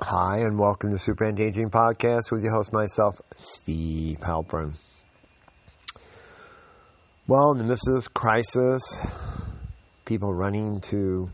Hi, and welcome to Super Anti-Aging Podcast with your host, myself, Steve Halpern. Well, in the midst of this crisis, people running to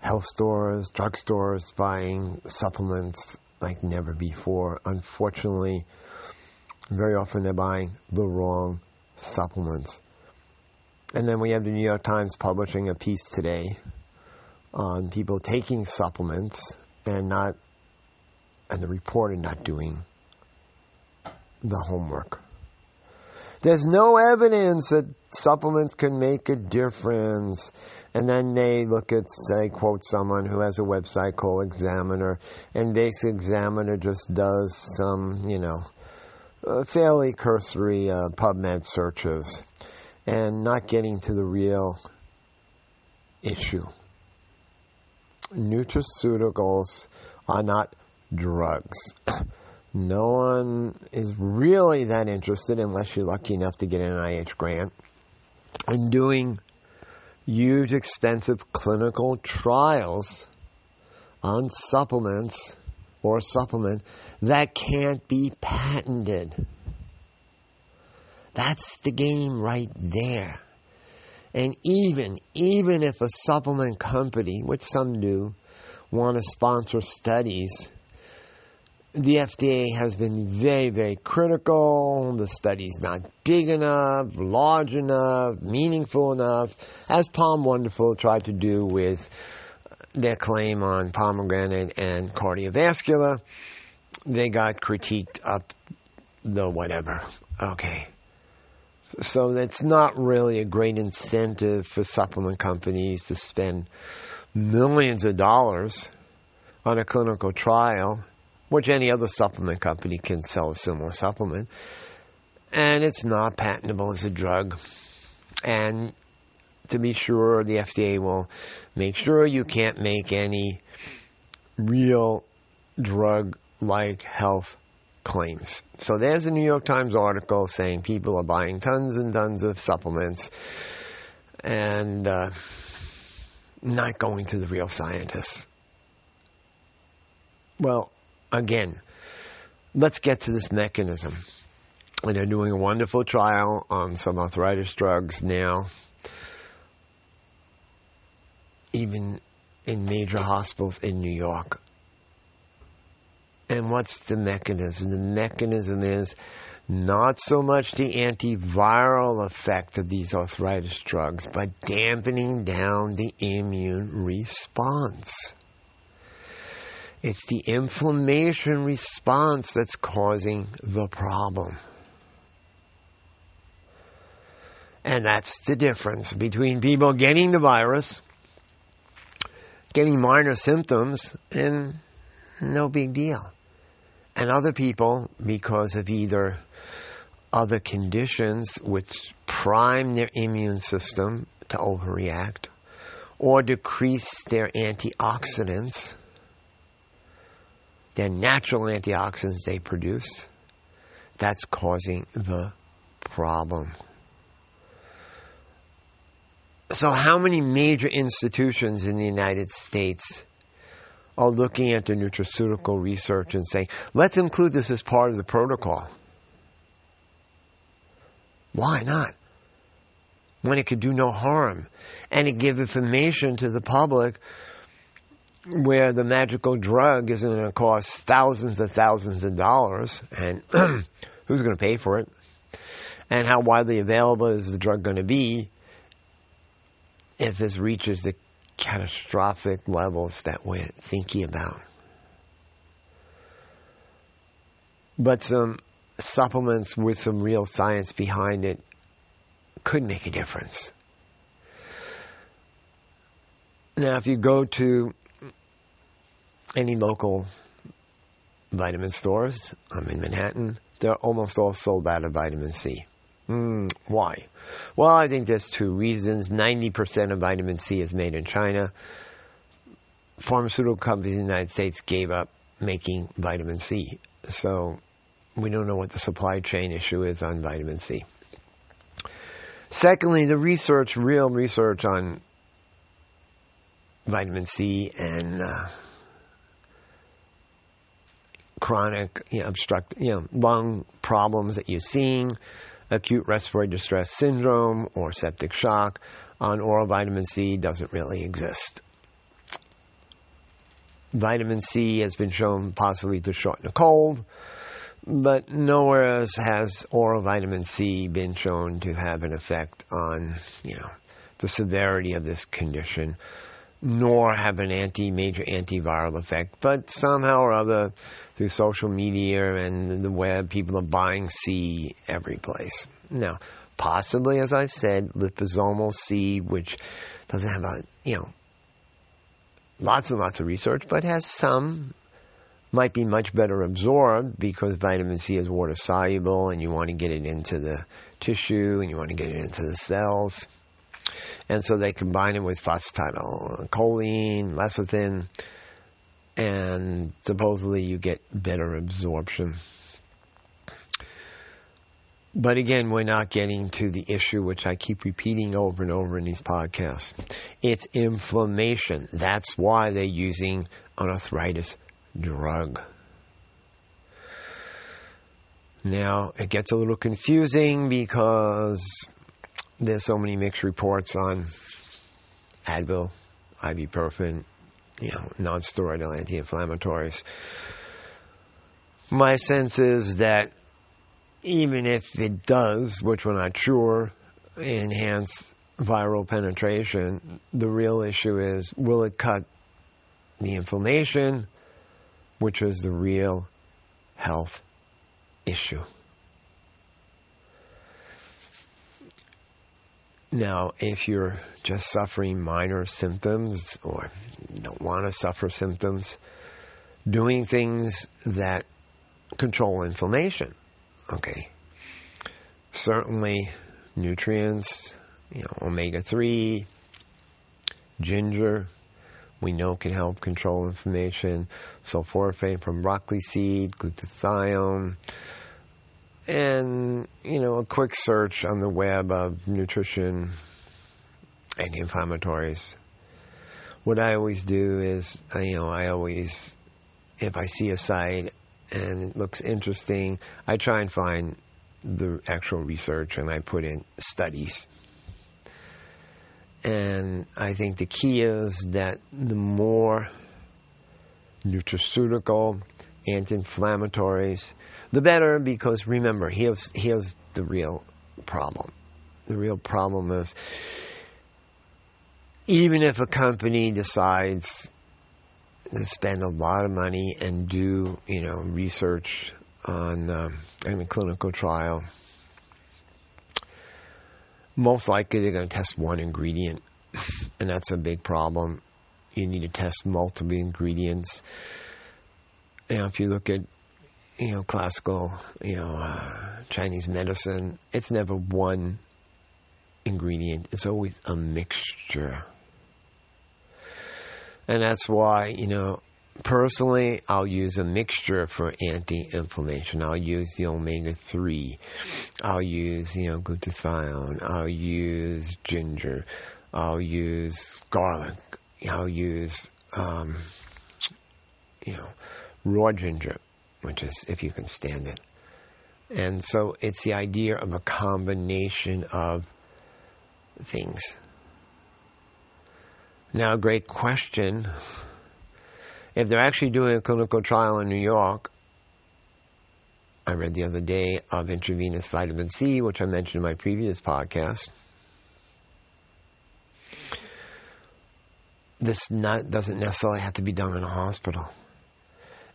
health stores, drugstores, buying supplements like never before. Unfortunately, very often they're buying the wrong supplements. And then we have the New York Times publishing a piece today on people taking supplements and not and the reporter not doing the homework. There's no evidence that supplements can make a difference. And then they look at, say, quote someone who has a website called Examiner, and Basic Examiner just does some, you know, uh, fairly cursory uh, PubMed searches and not getting to the real issue. Nutraceuticals are not drugs. No one is really that interested, unless you're lucky enough to get an NIH grant, in doing huge, expensive clinical trials on supplements or supplement that can't be patented. That's the game right there. And even, even if a supplement company, which some do, want to sponsor studies, the FDA has been very, very critical. The study's not big enough, large enough, meaningful enough, as POM Wonderful tried to do with their claim on pomegranate and cardiovascular. They got critiqued up the whatever. Okay. So that's not really a great incentive for supplement companies to spend millions of dollars on a clinical trial, which any other supplement company can sell a similar supplement. And it's not patentable as a drug. And to be sure, the FDA will make sure you can't make any real drug like health claims. So there's a New York Times article saying people are buying tons and tons of supplements and uh, not going to the real scientists. Well, again, let's get to this mechanism. And they're doing a wonderful trial on some arthritis drugs now, even in major hospitals in New York. And what's the mechanism? The mechanism is not so much the antiviral effect of these arthritis drugs, but dampening down the immune response. It's the inflammation response that's causing the problem. And that's the difference between people getting the virus, getting minor symptoms, and no big deal. And other people, because of either other conditions which prime their immune system to overreact or decrease their antioxidants, their natural antioxidants they produce, that's causing the problem. So, how many major institutions in the United States are looking at the nutraceutical research and saying, let's include this as part of the protocol? Why not? When it could do no harm and it give information to the public where the magical drug is going to cost thousands and thousands of dollars and who's going to pay for it and how widely available is the drug going to be if this reaches the catastrophic levels that we're thinking about. But some supplements with some real science behind it could make a difference. Now, if you go to any local vitamin stores, I'm in Manhattan, they're almost all sold out of vitamin C. Mm, why? Well, I think there's two reasons. 90% of vitamin C is made in China. Pharmaceutical companies in the United States gave up making vitamin C. So We don't know what the supply chain issue is on vitamin C. Secondly, the research, real research on vitamin C and uh, chronic, you know, obstruct, you know, lung problems that you're seeing, acute respiratory distress syndrome or septic shock on oral vitamin C doesn't really exist. Vitamin C has been shown possibly to shorten a cold, but nowhere else has oral vitamin C been shown to have an effect on, you know, the severity of this condition nor have an anti major antiviral effect. But somehow or other, through social media and the web, people are buying C every place. Now, possibly, as I've said, liposomal C, which doesn't have a you know lots and lots of research, but has some might be much better absorbed because vitamin C is water soluble and you want to get it into the tissue and you want to get it into the cells. And so they combine it with phosphatidylcholine, lecithin, and supposedly you get better absorption. But again, we're not getting to the issue which I keep repeating over and over in these podcasts. It's inflammation. That's why they're using an arthritis drug. Now, it gets a little confusing because there's so many mixed reports on Advil, ibuprofen, you know, non-steroidal anti-inflammatories. My sense is that even if it does, which we're not sure, enhance viral penetration, the real issue is will it cut the inflammation, which is the real health issue. Now, if you're just suffering minor symptoms or don't want to suffer symptoms, doing things that control inflammation, okay. Certainly, nutrients, you know, omega 3, ginger, we know can help control inflammation, sulforaphane from broccoli seed, glutathione, and you know a quick search on the web of nutrition anti-inflammatories. What i always do is uh, you know i always if i see a site and it looks interesting i try and find the actual research and i put in studies. And i think the key is that the more nutraceutical anti-inflammatories the better because remember, here's, here's the real problem. The real problem is even if a company decides to spend a lot of money and do, you know, research on um, a clinical trial, most likely they're going to test one ingredient, and that's a big problem. You need to test multiple ingredients. Now, if you look at you know, classical, you know, uh, Chinese medicine, it's never one ingredient. It's always a mixture. And that's why, you know, personally, I'll use a mixture for anti-inflammation. I'll use the omega-3. I'll use, you know, glutathione. I'll use ginger. I'll use garlic. I'll use, um, you know, raw ginger which is if you can stand it. And so it's the idea of a combination of things. Now, great question. If they're actually doing a clinical trial in New York, I read the other day of intravenous vitamin C, which I mentioned in my previous podcast. This not, doesn't necessarily have to be done in a hospital.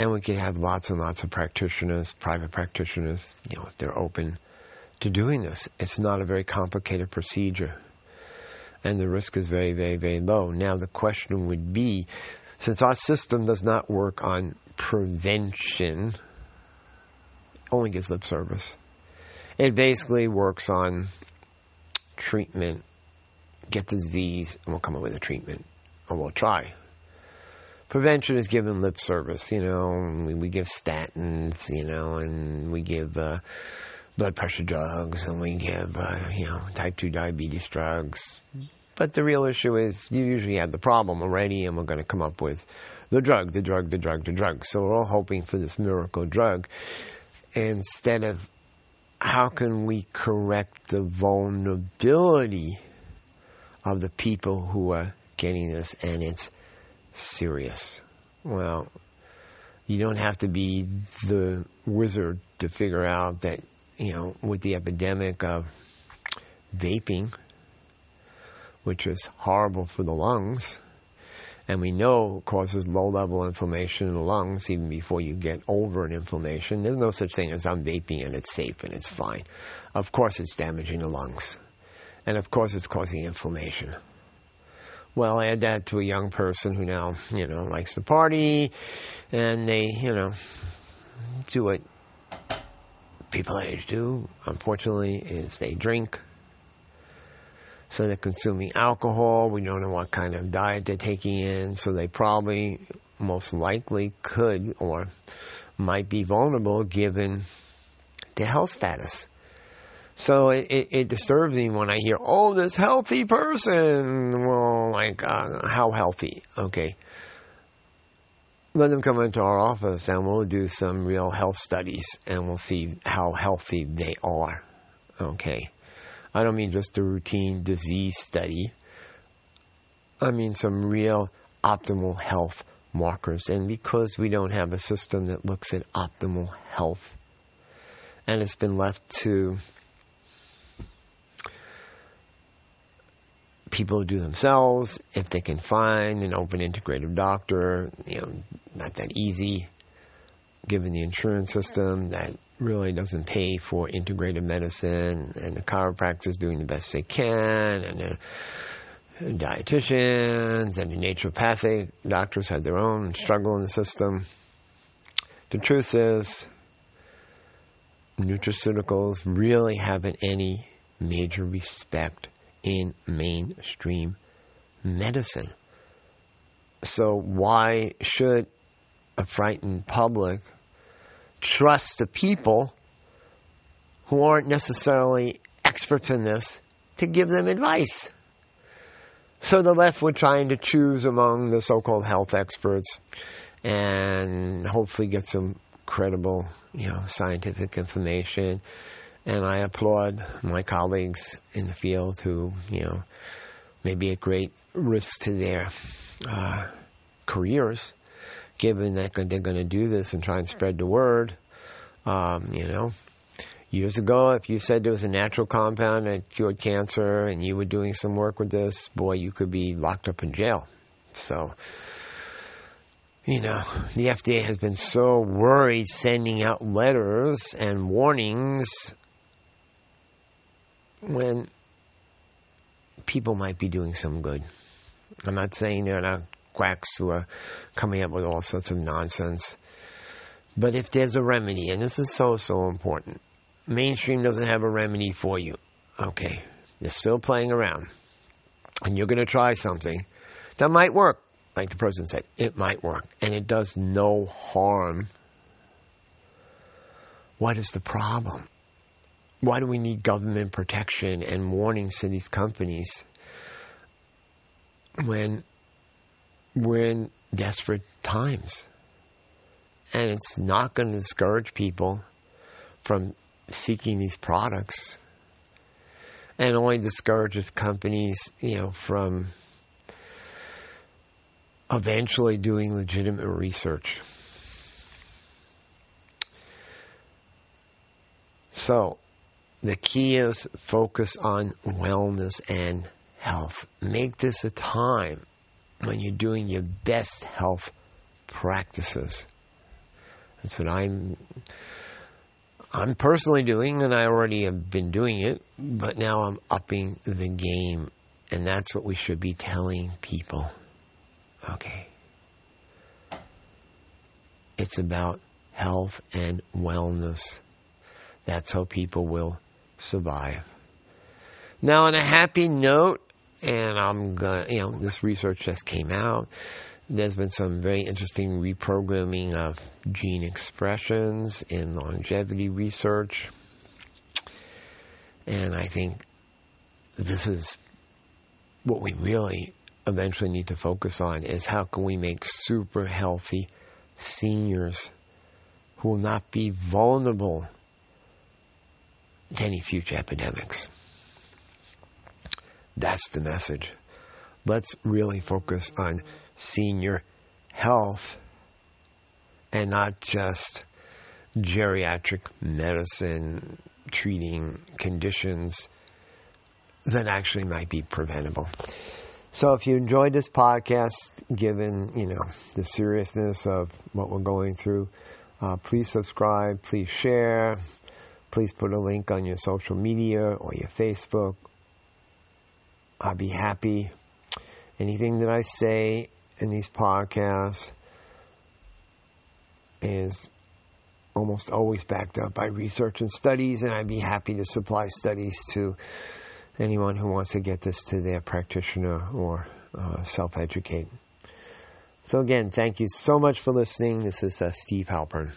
And we could have lots and lots of practitioners, private practitioners, you know, if they're open to doing this. It's not a very complicated procedure. And the risk is very, very, very low. Now the question would be, since our system does not work on prevention, only gives lip service. It basically works on treatment, get the disease, and we'll come up with a treatment, or we'll try prevention is given lip service. You know, we, we give statins, you know, and we give uh, blood pressure drugs, and we give uh, you know type two diabetes drugs. But the real issue is you usually have the problem already, and we're going to come up with the drug, the drug, the drug, the drug. So we're all hoping for this miracle drug instead of how can we correct the vulnerability of the people who are getting this and it's serious. Well, you don't have to be the wizard to figure out that, you know, with the epidemic of vaping, which is horrible for the lungs, and we know causes low level inflammation in the lungs even before you get over an inflammation. There's no such thing as I'm vaping and it's safe and it's fine. Of course, it's damaging the lungs. And of course, it's causing inflammation. Well, add that to a young person who now, you know, likes to party and they, you know, do what people age do, unfortunately, is they drink. So they're consuming alcohol. We don't know what kind of diet they're taking in. So they probably, most likely, could or might be vulnerable given their health status. So it, it, it, disturbs me when I hear, oh, this healthy person. Well, like, uh, how healthy? Okay. Let them come into our office and we'll do some real health studies and we'll see how healthy they are. Okay. I don't mean just a routine disease study. I mean some real optimal health markers. And because we don't have a system that looks at optimal health, and it's been left to people do themselves if they can find an open integrative doctor. You know, not that easy given the insurance system that really doesn't pay for integrative medicine, and the chiropractors doing the best they can, and the dietitians and the naturopathic doctors have their own struggle in the system. The truth is, nutraceuticals really haven't any major respect in mainstream medicine. So why should a frightened public trust the people who aren't necessarily experts in this to give them advice? So the left were trying to choose among the so-called health experts and hopefully get some credible, you know, scientific information and I applaud my colleagues in the field who, you know, may be at great risk to their uh, careers, given that they're going to do this and try and spread the word. Um, you know, years ago, if you said there was a natural compound that cured cancer and you were doing some work with this, boy, you could be locked up in jail. So, you know, the FDA has been so worried sending out letters and warnings when people might be doing some good. I'm not saying they're not quacks who are coming up with all sorts of nonsense. But if there's a remedy, and this is so, so important, mainstream doesn't have a remedy for you. Okay, they're still playing around. And you're going to try something that might work. Like the president said, it might work. And it does no harm. What is the problem? Why do we need government protection and warnings to these companies when we're in desperate times? And it's not going to discourage people from seeking these products and only discourages companies, you know, from eventually doing legitimate research. So, the key is focus on wellness and health. Make this a time when you're doing your best health practices. That's what I'm I'm personally doing and I already have been doing it, but now I'm upping the game and that's what we should be telling people. Okay. It's about health and wellness. That's how people will survive. Now, on a happy note, and I'm gonna, you know, this research just came out there's been some very interesting reprogramming of gene expressions in longevity research. And I think this is what we really eventually need to focus on is how can we make super healthy seniors who will not be vulnerable to any future epidemics. That's the message. Let's really focus on senior health and not just geriatric medicine treating conditions that actually might be preventable. So if you enjoyed this podcast, given, you know, the seriousness of what we're going through, uh, please subscribe, please share, please put a link on your social media or your Facebook. I'll be happy. Anything that I say in these podcasts is almost always backed up by research and studies, and I'd be happy to supply studies to anyone who wants to get this to their practitioner or uh, self educate. So, again, thank you so much for listening. This is uh, Steve Halpern.